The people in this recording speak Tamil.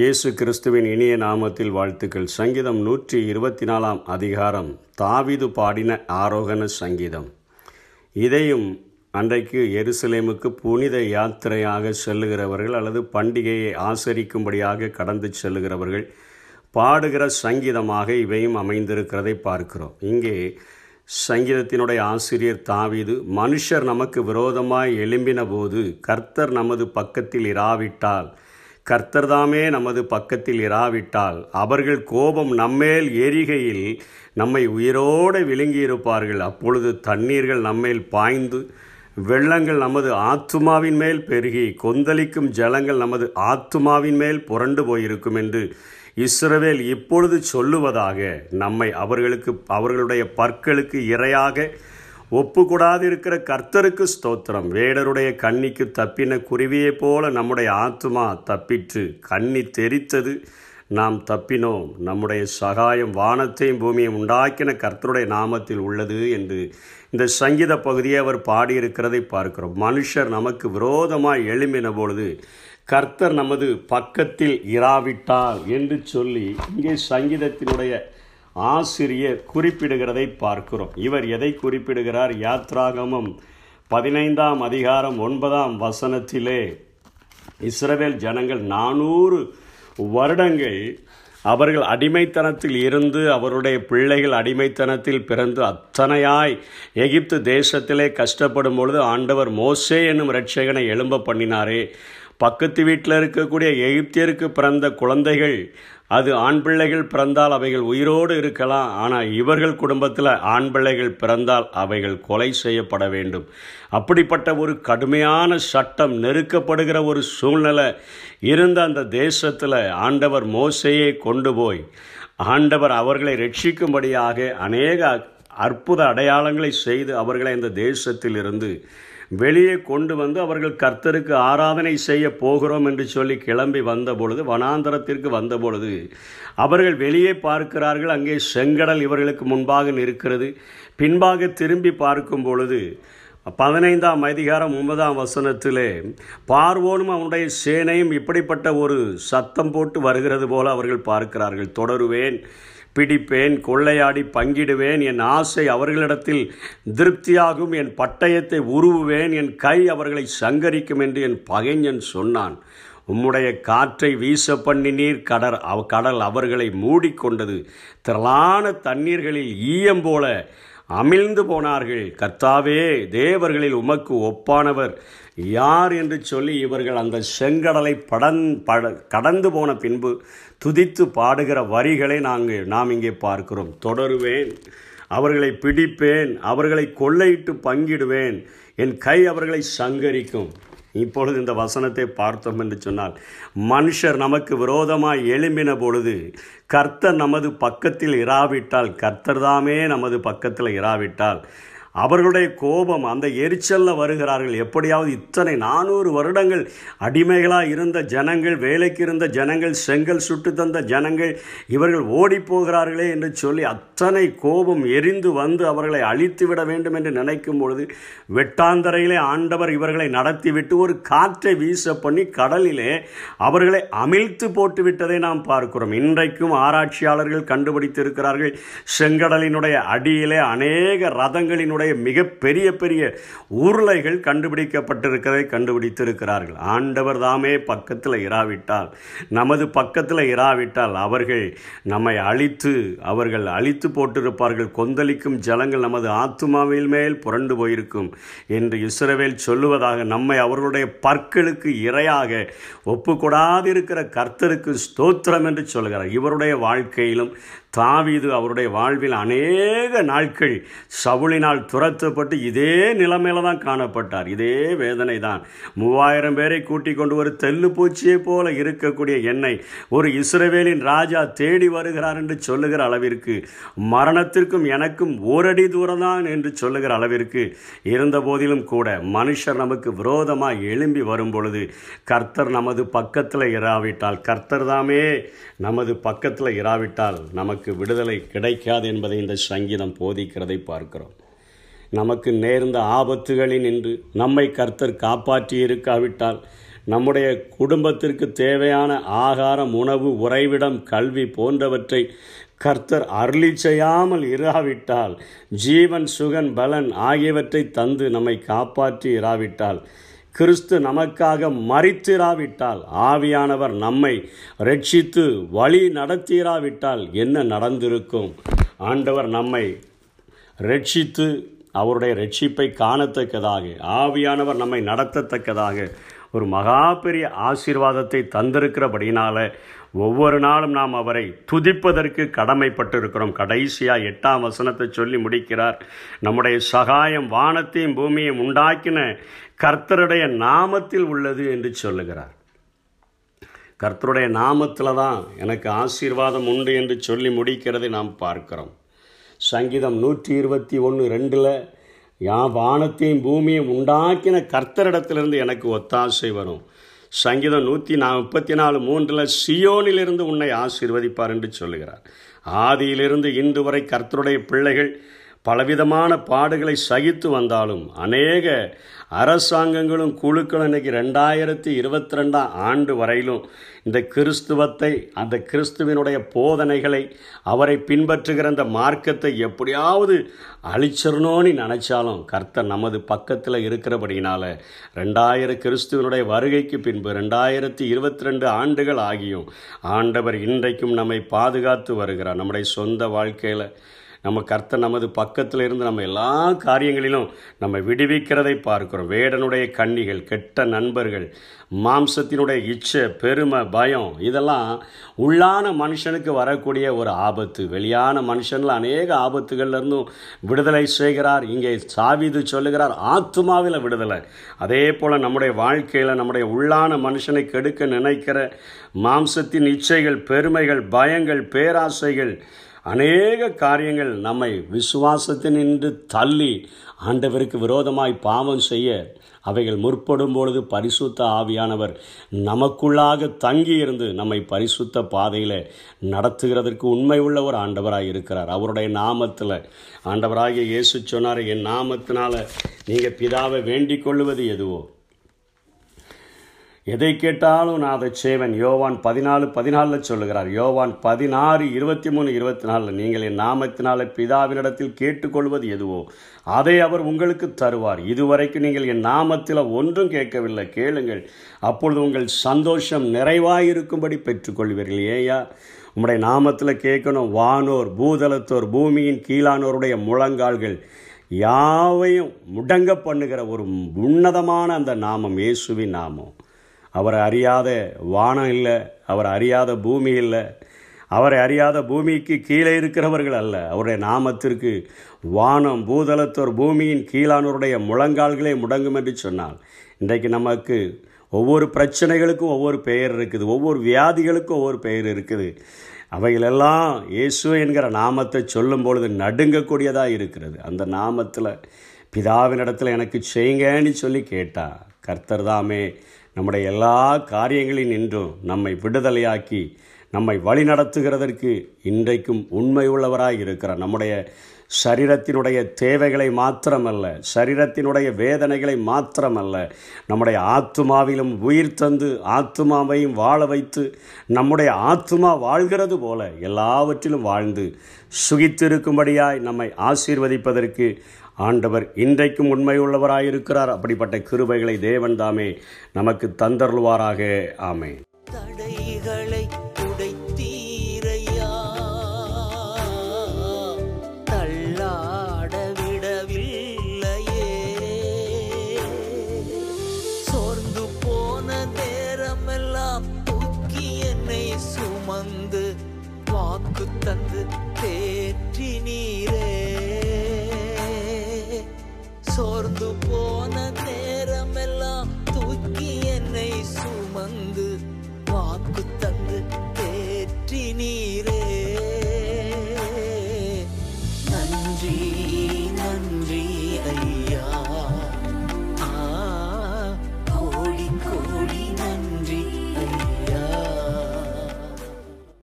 இயேசு கிறிஸ்துவின் இனிய நாமத்தில் வாழ்த்துக்கள். சங்கீதம் நூற்றி இருபத்தி நாலாம் அதிகாரம். தாவிது பாடின ஆரோகண சங்கீதம். இதையும் அன்றைக்கு எருசலேமுக்கு புனித யாத்திரையாக செல்லுகிறவர்கள் அல்லது பண்டிகையை ஆசரிக்கும்படியாக கடந்து செல்லுகிறவர்கள் பாடுகிற சங்கீதமாக இவையும் அமைந்திருக்கிறதை பார்க்கிறோம். இங்கே சங்கீதத்தினுடைய ஆசிரியர் தாவீது மனுஷர் நமக்கு விரோதமாய் எழும்பின போது கர்த்தர் நமது பக்கத்தில் இராவிட்டால் கர்த்தர்தாமே நமது பக்கத்தில் இராவிட்டால் அவர்கள் கோபம் நம்மேல் எரிகையில் நம்மை உயிரோடு விழுங்கியிருப்பார்கள். அப்பொழுது தண்ணீர்கள் நம்மேல் பாய்ந்து வெள்ளங்கள் நமது ஆத்துமாவின் மேல் பெருகி கொந்தளிக்கும் ஜலங்கள் நமது ஆத்துமாவின் மேல் புரண்டு போயிருக்கும் என்று இஸ்ரவேல் இப்பொழுது சொல்லுவதாக நம்மை அவர்களுக்கு அவர்களுடைய பற்களுக்கு இரையாக ஒப்புக்கூடாது இருக்கிற கர்த்தருக்கு ஸ்தோத்திரம். வேடருடைய கண்ணிக்கு தப்பின குருவியைப் போல நம்முடைய ஆத்மா தப்பிற்று. கண்ணி தெரித்தது நாம் தப்பினோம். நம்முடைய சகாயம் வானத்தையும் பூமியை உண்டாக்கின கர்த்தருடைய நாமத்தில் உள்ளது என்று இந்த சங்கீத பகுதியை அவர் பாடியிருக்கிறதை பார்க்கிறோம். மனுஷர் நமக்கு விரோதமாக எழும்பின பொழுது கர்த்தர் நமது பக்கத்தில் இராவிட்டால் என்று சொல்லி இங்கே சங்கீதத்தினுடைய ஆசிரியர் குறிப்பிடுகிறதை பார்க்கிறோம். இவர் எதை குறிப்பிடுகிறார்? யாத்ராகமம் பதினைந்தாம் அதிகாரம் ஒன்பதாம் வசனத்திலே இஸ்ரவேல் ஜனங்கள் நானூறு வருடங்கள் அவர்கள் அடிமைத்தனத்தில் இருந்து அவருடைய பிள்ளைகள் அடிமைத்தனத்தில் பிறந்து அத்தனையாய் எகிப்து தேசத்திலே கஷ்டப்படும் பொழுது ஆண்டவர் மோசே என்னும் ரட்சகனை எழும்ப பண்ணினாரே. பக்கத்து வீட்டில் இருக்கக்கூடிய எகிப்தியருக்கு பிறந்த குழந்தைகள் அது ஆண் பிள்ளைகள் பிறந்தால் அவைகள் உயிரோடு இருக்கலாம். ஆனால் இவர்கள் குடும்பத்தில் ஆண் பிள்ளைகள் பிறந்தால் அவைகள் கொலை செய்யப்பட வேண்டும். அப்படிப்பட்ட ஒரு கடுமையான சட்டம் நெருக்கப்படுகிற ஒரு சூழ்நிலை இருந்த அந்த தேசத்தில் ஆண்டவர் மோசையை கொண்டு போய் ஆண்டவர் அவர்களை ரட்சிக்கும்படியாக அநேக அற்புத அடையாளங்களை செய்து அவர்களை இந்த தேசத்தில் இருந்து வெளியே கொண்டு வந்து அவர்கள் கர்த்தருக்கு ஆராதனை செய்ய போகிறோம் என்று சொல்லி கிளம்பி வந்த பொழுது வனாந்தரத்திற்கு வந்த பொழுது அவர்கள் வெளியே பார்க்கிறார்கள். அங்கே செங்கடல் இவர்களுக்கு முன்பாக நிற்கிறது. பின்பாக திரும்பி பார்க்கும் பொழுது பதினைந்தாம் அதிகாரம் ஒன்பதாம் வசனத்திலே பார்வோனும் அவனுடைய சேனையும் இப்படிப்பட்ட ஒரு சத்தம் போட்டு வருகிறது போல அவர்கள் பார்க்கிறார்கள். தொடருவேன். பிடிப்பேன் கொள்ளையாடி பங்கிடுவேன் என் ஆசை அவர்களிடத்தில் திருப்தியாகும் என் பட்டயத்தை உருவுவேன் என் கை அவர்களை சங்கரிக்கும் என்று என் பகைஞன் சொன்னான். உம்முடைய காற்றை வீச பண்ணினீர் கடர் அவ கடல் அவர்களை மூடிக்கொண்டது. திரளான தண்ணீர்களில் ஈயம் போல அமிழ்ந்து போனார்கள். கர்த்தாவே தேவர்களில் உமக்கு ஒப்பானவர். யார் என்று சொல்லி இவர்கள் அந்த செங்கடலை படன் பட கடந்து போன பின்பு துதித்து பாடுகிற வரிகளை நாங்கள் நாம் இங்கே பார்க்கிறோம். தொடருவேன் அவர்களை பிடிப்பேன் அவர்களை கொள்ளையிட்டு பங்கிடுவேன். என் கை அவர்களை சங்கரிக்கும். இப்பொழுது இந்த வசனத்தை பார்த்தோம் என்று சொன்னால் மனுஷர் நமக்கு விரோதமாக எழும்பின பொழுது கர்த்தர் நமது பக்கத்தில் இராவிட்டால் கர்த்தர் தாமே நமது பக்கத்தில் இராவிட்டால் அவர்களுடைய கோபம் அந்த எரிச்சலில் வருகிறார்கள். எப்படியாவது இத்தனை நானூறு வருடங்கள் அடிமைகளாக இருந்த ஜனங்கள் வேலைக்கு இருந்த ஜனங்கள் செங்கல் சுட்டு தந்த ஜனங்கள் இவர்கள் ஓடி போகிறார்களே என்று சொல்லி அத்தனை கோபம் எரிந்து வந்து அவர்களை அழித்து விட வேண்டும் என்று நினைக்கும் பொழுது வெட்டாந்தரையிலே ஆண்டவர் இவர்களை நடத்திவிட்டு ஒரு காற்றை வீச பண்ணி கடலிலே அவர்களை அமிழ்த்து போட்டு விட்டதை நாம் பார்க்கிறோம். இன்றைக்கும் ஆராய்ச்சியாளர்கள் கண்டுபிடித்திருக்கிறார்கள் செங்கடலினுடைய அடியிலே அநேக ரதங்களினுடைய அதனுடைய மிக பெரிய பெரிய உருளைகள் கண்டுபிடிக்கப்பட்டிருக்கிறதை கண்டுபிடித்திருக்கிறார்கள். ஆண்டவர் தாமே பக்கத்தில் இராவிட்டால் நமது பக்கத்தில் இராவிட்டால் அவர்கள் நம்மை அழித்து அவர்கள் அழித்து போட்டிருப்பார்கள். கொந்தளிக்கும் ஜலங்கள் நமது ஆத்துமாவில் மேல் புரண்டு போயிருக்கும் என்று இஸ்ரவேல் சொல்லுவதாக நம்மை அவர்களுடைய பற்களுக்கு இரையாக ஒப்புக்கூடாதிருக்கிற கர்த்தருக்கு ஸ்தோத்திரம் என்று சொல்கிறார். இவருடைய வாழ்க்கையிலும் தாவீது அவருடைய வாழ்வில் அநேக நாட்கள் சவுளினால் துரத்தப்பட்டு இதே நிலைமையில தான் காணப்பட்டார். இதே வேதனை தான் மூவாயிரம் பேரை கூட்டிக் கொண்டு ஒரு தெல்லு பூச்சியை போல இருக்கக்கூடிய என்னை ஒரு இஸ்ரவேலின் ராஜா தேடி வருகிறார் என்று சொல்லுகிற அளவிற்கு மரணத்திற்கும் எனக்கும் ஓரடி தூரம்தான் என்று சொல்லுகிற அளவிற்கு இருந்த போதிலும் கூட மனுஷர் நமக்கு விரோதமாக எழும்பி வரும் பொழுது கர்த்தர் நமது பக்கத்தில் இராவிட்டால் கர்த்தர் தாமே நமது பக்கத்தில் இராவிட்டால் நமக்கு நமக்கு விடுதலை கிடைக்காது என்பதை இந்த சங்கீதம் போதிக்கிறதை பார்க்கிறோம். நமக்கு நேர்ந்த ஆபத்துகளில் நின்று நம்மை கர்த்தர் காப்பாற்றி இருக்காவிட்டால் நம்முடைய குடும்பத்திற்கு தேவையான ஆகாரம் உணவு உறைவிடம் கல்வி போன்றவற்றை கர்த்தர் அருளி செய்யாமல் இராவிட்டால் ஜீவன் சுகன் பலன் ஆகியவற்றை தந்து நம்மை காப்பாற்றி இராவிட்டால் கிறிஸ்து நமக்காக மறித்திராவிட்டால் ஆவியானவர் நம்மை ரட்சித்து வழி நடத்திராவிட்டால் என்ன நடந்திருக்கும்? ஆண்டவர் நம்மை ரட்சித்து அவருடைய ரட்சிப்பை காணத்தக்கதாக ஆவியானவர் நம்மை நடத்தத்தக்கதாக ஒரு மகா பெரிய ஆசீர்வாதத்தை தந்திருக்கிறபடினால ஒவ்வொரு நாளும் நாம் அவரை துதிப்பதற்கு கடமைப்பட்டிருக்கிறோம். கடைசியாக எட்டாம் வசனத்தை சொல்லி முடிக்கிறார். நம்முடைய சகாயம் வானத்தையும் பூமியையும் உண்டாக்கின கர்த்தருடைய நாமத்தில் உள்ளது என்று சொல்லுகிறார். கர்த்தருடைய நாமத்தில் தான் எனக்கு ஆசீர்வாதம் உண்டு என்று சொல்லி முடிக்கிறதை நாம் பார்க்கிறோம். சங்கீதம் நூற்றி இருபத்தி ஒன்று ரெண்டில் யான் வானத்தையும் பூமியையும் உண்டாக்கின கர்த்தரிடத்திலிருந்து எனக்கு ஒத்தாசை வரும். சங்கீதம் நூற்றி நா முப்பத்தி நாலு மூன்றில் சியோனிலிருந்து உன்னை ஆசீர்வதிப்பார் என்று சொல்லுகிறார். ஆதியிலிருந்து இன்று வரை கர்த்தருடைய பிள்ளைகள் பலவிதமான பாடுகளை சகித்து வந்தாலும் அநேக அரசாங்கங்களும் குழுக்களும் இன்றைக்கி ரெண்டாயிரத்தி இருபத்தி ரெண்டாம் ஆண்டு வரையிலும் இந்த கிறிஸ்துவத்தை அந்த கிறிஸ்துவனுடைய போதனைகளை அவரை பின்பற்றுகிற அந்த மார்க்கத்தை எப்படியாவது அழிச்சிடணும்னு நினச்சாலும் கர்த்தர் நமது பக்கத்தில் இருக்கிறபடினால ரெண்டாயிரம் கிறிஸ்துவனுடைய வருகைக்கு பின்பு ரெண்டாயிரத்தி இருபத்தி ரெண்டு ஆண்டுகள் ஆகியும் ஆண்டவர் இன்றைக்கும் நம்மை பாதுகாத்து வருகிறார். நம்முடைய சொந்த வாழ்க்கையில் நம்ம கர்த்த நமது பக்கத்தில் இருந்து நம்ம எல்லா காரியங்களிலும் நம்ம விடுவிக்கிறதை பார்க்கிறோம். வேடனுடைய கண்ணிகள் கெட்ட நண்பர்கள் மாம்சத்தினுடைய இச்சை பெருமை பயம் இதெல்லாம் உள்ளான மனுஷனுக்கு வரக்கூடிய ஒரு ஆபத்து. வெளியான மனுஷனில் அநேக ஆபத்துகள்லேருந்தும் விடுதலை செய்கிறார். இங்கே சாவிது சொல்லுகிறார் ஆத்மாவில் விடுதலை. அதே போல் நம்முடைய வாழ்க்கையில் நம்முடைய உள்ளான மனுஷனை கெடுக்க நினைக்கிற மாம்சத்தின் இச்சைகள் பெருமைகள் பயங்கள் பேராசைகள் அநேக காரியங்கள் நம்மை விசுவாசத்தினின்று தள்ளி ஆண்டவருக்கு விரோதமாய் பாவம் செய்ய அவைகள் முற்படும் பொழுது பரிசுத்த ஆவியானவர் நமக்குள்ளாக தங்கி இருந்து நம்மை பரிசுத்த பாதையில் நடத்துகிறதற்கு உண்மை உள்ள ஒரு ஆண்டவராக இருக்கிறார். அவருடைய நாமத்தில் ஆண்டவராகிய இயேசு சொன்னார் என் நாமத்தினால நீங்கள் பிதாவை வேண்டிக் கொள்ளுவது எதுவோ? எதை கேட்டாலும் நான் அதை செய்வேன். யோவான் பதினாலு பதினாலில் சொல்லுகிறார். யோவான் பதினாறு இருபத்தி மூணு இருபத்தி நாலில் நீங்கள் என் நாமத்தினால பிதாவினிடத்தில் கேட்டுக்கொள்வது எதுவோ அதை அவர் உங்களுக்கு தருவார். இதுவரைக்கும் நீங்கள் என் நாமத்தில் ஒன்றும் கேட்கவில்லை. கேளுங்கள். அப்பொழுது உங்கள் சந்தோஷம் நிறைவாயிருக்கும்படி பெற்றுக்கொள்வீர்கள். ஏயா உம்முடைய நாமத்தில் கேட்கணும். வானோர் பூதலத்தோர் பூமியின் கீழானோருடைய முழங்கால்கள் யாவையும் முடங்க பண்ணுகிற ஒரு உன்னதமான அந்த நாமம் இயேசுவின் நாமம். அவரை அறியாத வானம் இல்லை அவரை அறியாத பூமி இல்லை. அவரை அறியாத பூமிக்கு கீழே இருக்கிறவர்கள் அல்ல. அவருடைய நாமத்திற்கு வானம் பூதலத்தோர் பூமியின் கீழானோருடைய முழங்கால்களே முடங்கும் என்று சொன்னால் இன்றைக்கு நமக்கு ஒவ்வொரு பிரச்சனைகளுக்கும் ஒவ்வொரு பெயர் இருக்குது. ஒவ்வொரு வியாதிகளுக்கும் ஒவ்வொரு பெயர் இருக்குது. அவைகளெல்லாம் இயேசு என்கிற நாமத்தை சொல்லும் பொழுது நடுங்கக்கூடியதாக இருக்கிறது. அந்த நாமத்தில் பிதாவினிடத்தில் எனக்கு செய்யுங்கன்னு சொல்லி கேட்டா கர்த்தர் தாமே நம்முடைய எல்லா காரியங்களின் நின்றும் நம்மை விடுதலையாக்கி நம்மை வழி நடத்துகிறதற்கு இன்றைக்கும் உண்மை உள்ளவராய் இருக்கிறார். நம்முடைய சரீரத்தினுடைய தேவைகளை மாத்திரமல்ல சரீரத்தினுடைய வேதனைகளை மாத்திரமல்ல நம்முடைய ஆத்மாவிலும் உயிர் தந்து ஆத்மாவையும் வாழ வைத்து நம்முடைய ஆத்மா வாழ்கிறது போல எல்லாவற்றிலும் வாழ்ந்து சுகித்திருக்கும்படியாய் நம்மை ஆசீர்வதிப்பதற்கு ஆண்டவர் இன்றைக்கும் உண்மையுள்ளவராயிருக்கிறார் அப்படிப்பட்ட கிருபைகளை தேவன் தாமே நமக்கு தந்தருள்வாராக. ஆமே தந்து தேற்றி நீரே. சோர்ந்து போன நேரமெல்லாம் தூக்கி என்னை சுமந்து வாக்கு